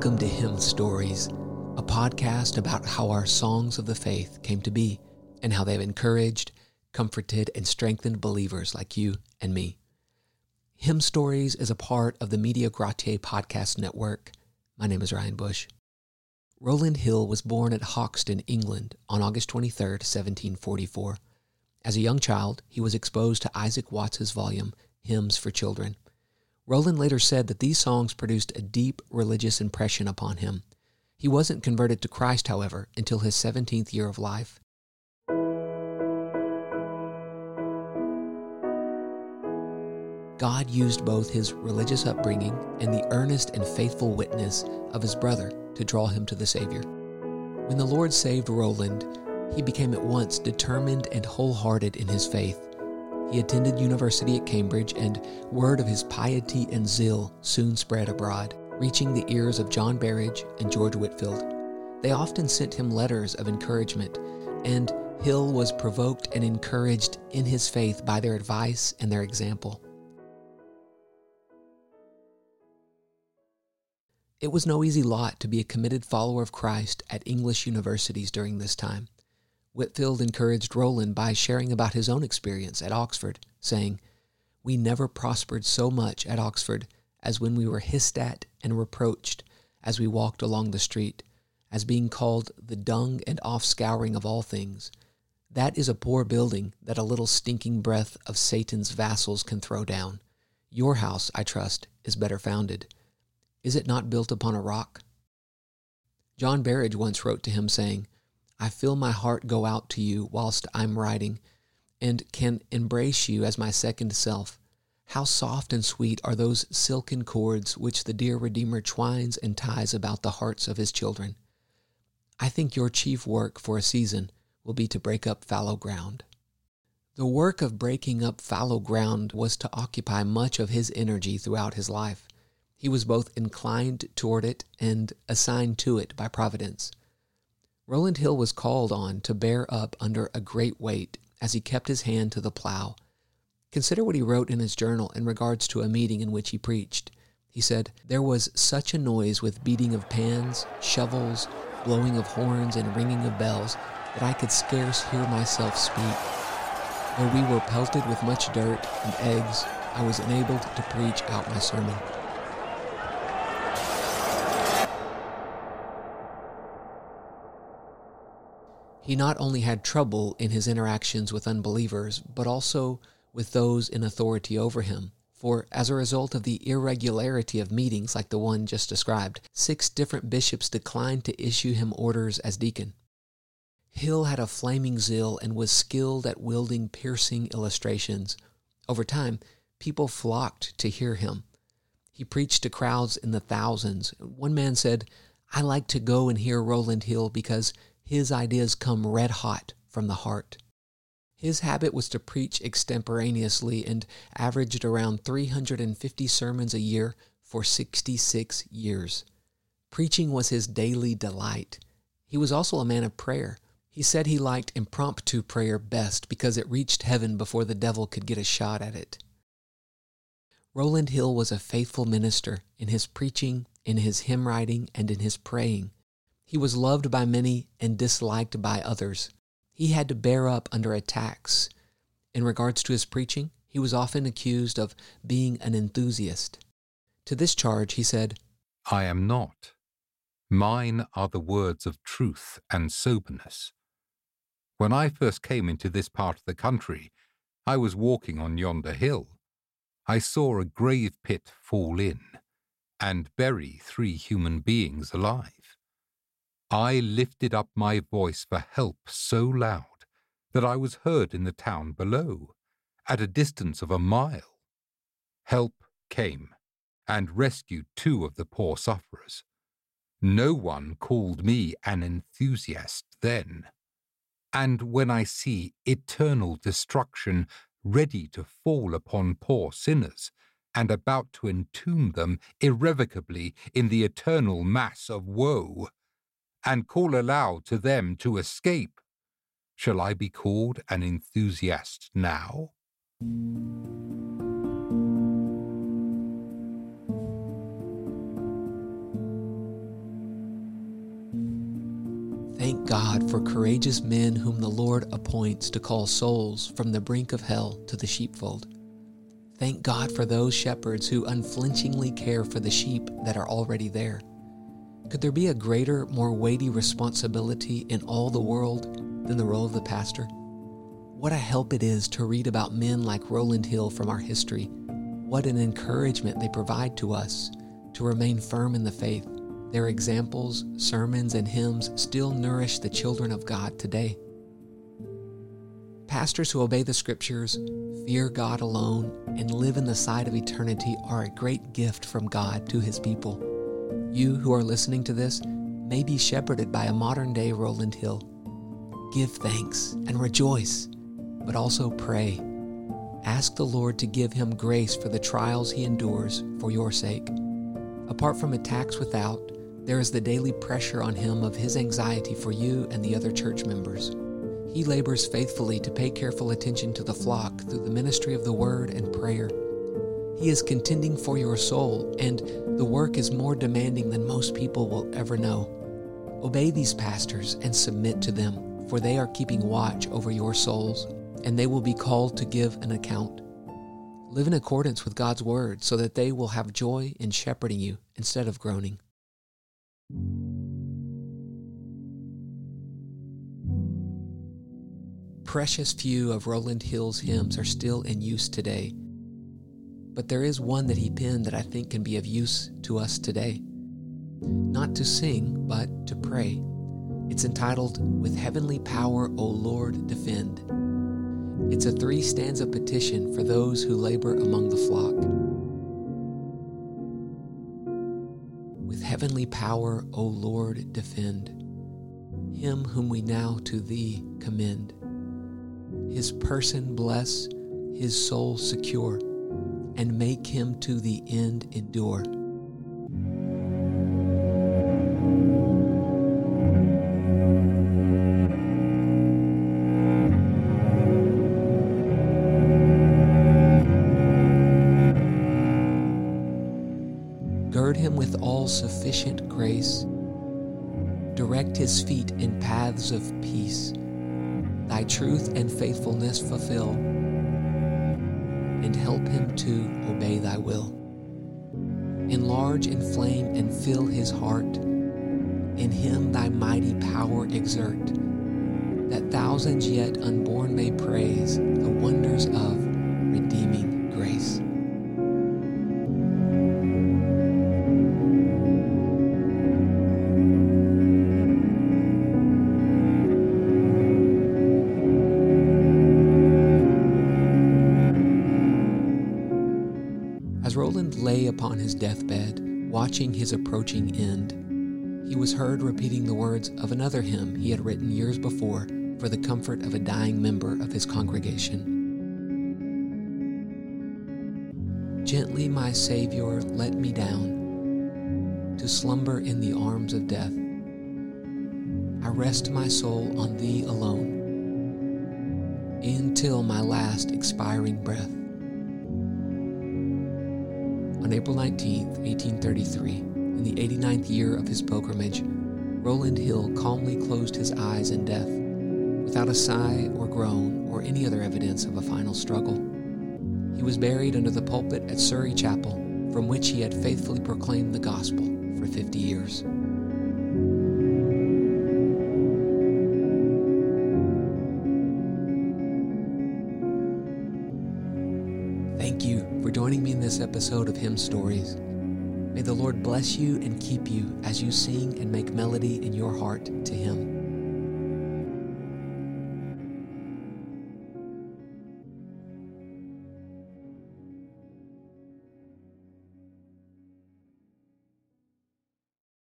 Welcome to Hymn Stories, a podcast about how our songs of the faith came to be and how they've encouraged, comforted, and strengthened believers like you and me. Hymn Stories is a part of the Media Gratiae podcast network. My name is Ryan Bush. Rowland Hill was born at Hoxton, England on August 23, 1744. As a young child, he was exposed to Isaac Watts's volume, Hymns for Children. Rowland later said that these songs produced a deep religious impression upon him. He wasn't converted to Christ, however, until his 17th year of life. God used both his religious upbringing and the earnest and faithful witness of his brother to draw him to the Savior. When the Lord saved Rowland, he became at once determined and wholehearted in his faith. He attended university at Cambridge, and word of his piety and zeal soon spread abroad, reaching the ears of John Berridge and George Whitefield. They often sent him letters of encouragement, and Hill was provoked and encouraged in his faith by their advice and their example. It was no easy lot to be a committed follower of Christ at English universities during this time. Whitefield encouraged Rowland by sharing about his own experience at Oxford, saying, We never prospered so much at Oxford as when we were hissed at and reproached as we walked along the street, as being called the dung and offscouring of all things. That is a poor building that a little stinking breath of Satan's vassals can throw down. Your house, I trust, is better founded. Is it not built upon a rock? John Berridge once wrote to him, saying, I feel my heart go out to you whilst I'm writing, and can embrace you as my second self. How soft and sweet are those silken cords which the dear Redeemer twines and ties about the hearts of his children. I think your chief work for a season will be to break up fallow ground. The work of breaking up fallow ground was to occupy much of his energy throughout his life. He was both inclined toward it and assigned to it by Providence. Rowland Hill was called on to bear up under a great weight as he kept his hand to the plow. Consider what he wrote in his journal in regards to a meeting in which he preached. He said, There was such a noise with beating of pans, shovels, blowing of horns, and ringing of bells that I could scarce hear myself speak. Though we were pelted with much dirt and eggs, I was enabled to preach out my sermon. He not only had trouble in his interactions with unbelievers, but also with those in authority over him. For as a result of the irregularity of meetings like the one just described, six different bishops declined to issue him orders as deacon. Hill had a flaming zeal and was skilled at wielding piercing illustrations. Over time, people flocked to hear him. He preached to crowds in the thousands. One man said, I like to go and hear Rowland Hill because his ideas come red hot from the heart. His habit was to preach extemporaneously and averaged around 350 sermons a year for 66 years. Preaching was his daily delight. He was also a man of prayer. He said he liked impromptu prayer best because it reached heaven before the devil could get a shot at it. Rowland Hill was a faithful minister in his preaching, in his hymn writing, and in his praying. He was loved by many and disliked by others. He had to bear up under attacks. In regards to his preaching, he was often accused of being an enthusiast. To this charge, he said, I am not. Mine are the words of truth and soberness. When I first came into this part of the country, I was walking on yonder hill. I saw a grave pit fall in and bury three human beings alive. I lifted up my voice for help so loud that I was heard in the town below, at a distance of a mile. Help came and rescued two of the poor sufferers. No one called me an enthusiast then. And when I see eternal destruction ready to fall upon poor sinners, and about to entomb them irrevocably in the eternal mass of woe, and call aloud to them to escape. Shall I be called an enthusiast now? Thank God for courageous men whom the Lord appoints to call souls from the brink of hell to the sheepfold. Thank God for those shepherds who unflinchingly care for the sheep that are already there. Could there be a greater, more weighty responsibility in all the world than the role of the pastor? What a help it is to read about men like Rowland Hill from our history. What an encouragement they provide to us to remain firm in the faith their examples, sermons, and hymns still nourish the children of God today. Pastors who obey the scriptures, fear God alone, and live in the sight of eternity are a great gift from God to his people. You who are listening to this may be shepherded by a modern day Rowland Hill. Give thanks and rejoice, but also pray. Ask the Lord to give him grace for the trials he endures for your sake. Apart from attacks without, there is the daily pressure on him of his anxiety for you and the other church members. He labors faithfully to pay careful attention to the flock through the ministry of the word and prayer. He is contending for your soul, and the work is more demanding than most people will ever know. Obey these pastors and submit to them, for they are keeping watch over your souls, and they will be called to give an account. Live in accordance with God's word so that they will have joy in shepherding you instead of groaning. Precious few of Rowland Hill's hymns are still in use today, but there is one that he penned that I think can be of use to us today. Not to sing, but to pray. It's entitled, With Heavenly Power, O Lord, Defend. It's a three stanza petition for those who labor among the flock. With heavenly power, O Lord, defend him whom we now to thee commend. His person bless, his soul secure, and make him to the end endure. Gird him with all sufficient grace. Direct his feet in paths of peace. Thy truth and faithfulness fulfill, and help him to obey thy will. Enlarge, inflame, and fill his heart. In him thy mighty power exert, that thousands yet unborn may praise the wonders of upon his deathbed, watching his approaching end, he was heard repeating the words of another hymn he had written years before for the comfort of a dying member of his congregation. Gently, my Savior, let me down to slumber in the arms of death. I rest my soul on Thee alone until my last expiring breath. On April 19, 1833, in the 89th year of his pilgrimage, Rowland Hill calmly closed his eyes in death, without a sigh or groan or any other evidence of a final struggle. He was buried under the pulpit at Surrey Chapel, from which he had faithfully proclaimed the gospel for 50 years. Episode of Hymn Stories. May the Lord bless you and keep you as you sing and make melody in your heart to Him.